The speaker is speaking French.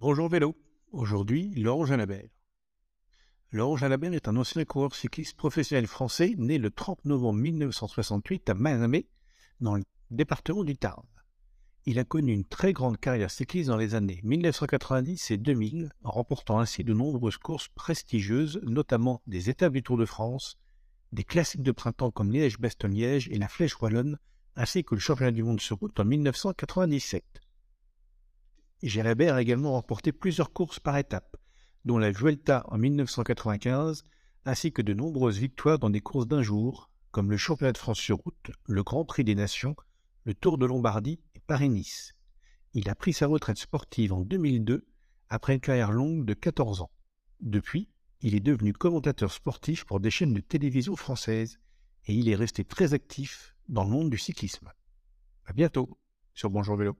Bonjour vélo. Aujourd'hui, Laurent Jalabert. Laurent Jalabert est un ancien coureur cycliste professionnel français né le 30 novembre 1968 à Mazamet, dans le département du Tarn. Il a connu une très grande carrière cycliste dans les années 1990 et 2000, en remportant ainsi de nombreuses courses prestigieuses, notamment des étapes du Tour de France, des classiques de printemps comme Liège-Bastogne-Liège et la Flèche Wallonne, ainsi que le championnat du monde sur route en 1997. Jalabert a également remporté plusieurs courses par étapes, dont la Vuelta en 1995, ainsi que de nombreuses victoires dans des courses d'un jour, comme le championnat de France sur route, le Grand Prix des Nations, le Tour de Lombardie et Paris-Nice. Il a pris sa retraite sportive en 2002, après une carrière longue de 14 ans. Depuis, il est devenu commentateur sportif pour des chaînes de télévision françaises, et il est resté très actif dans le monde du cyclisme. À bientôt sur Bonjour Vélo.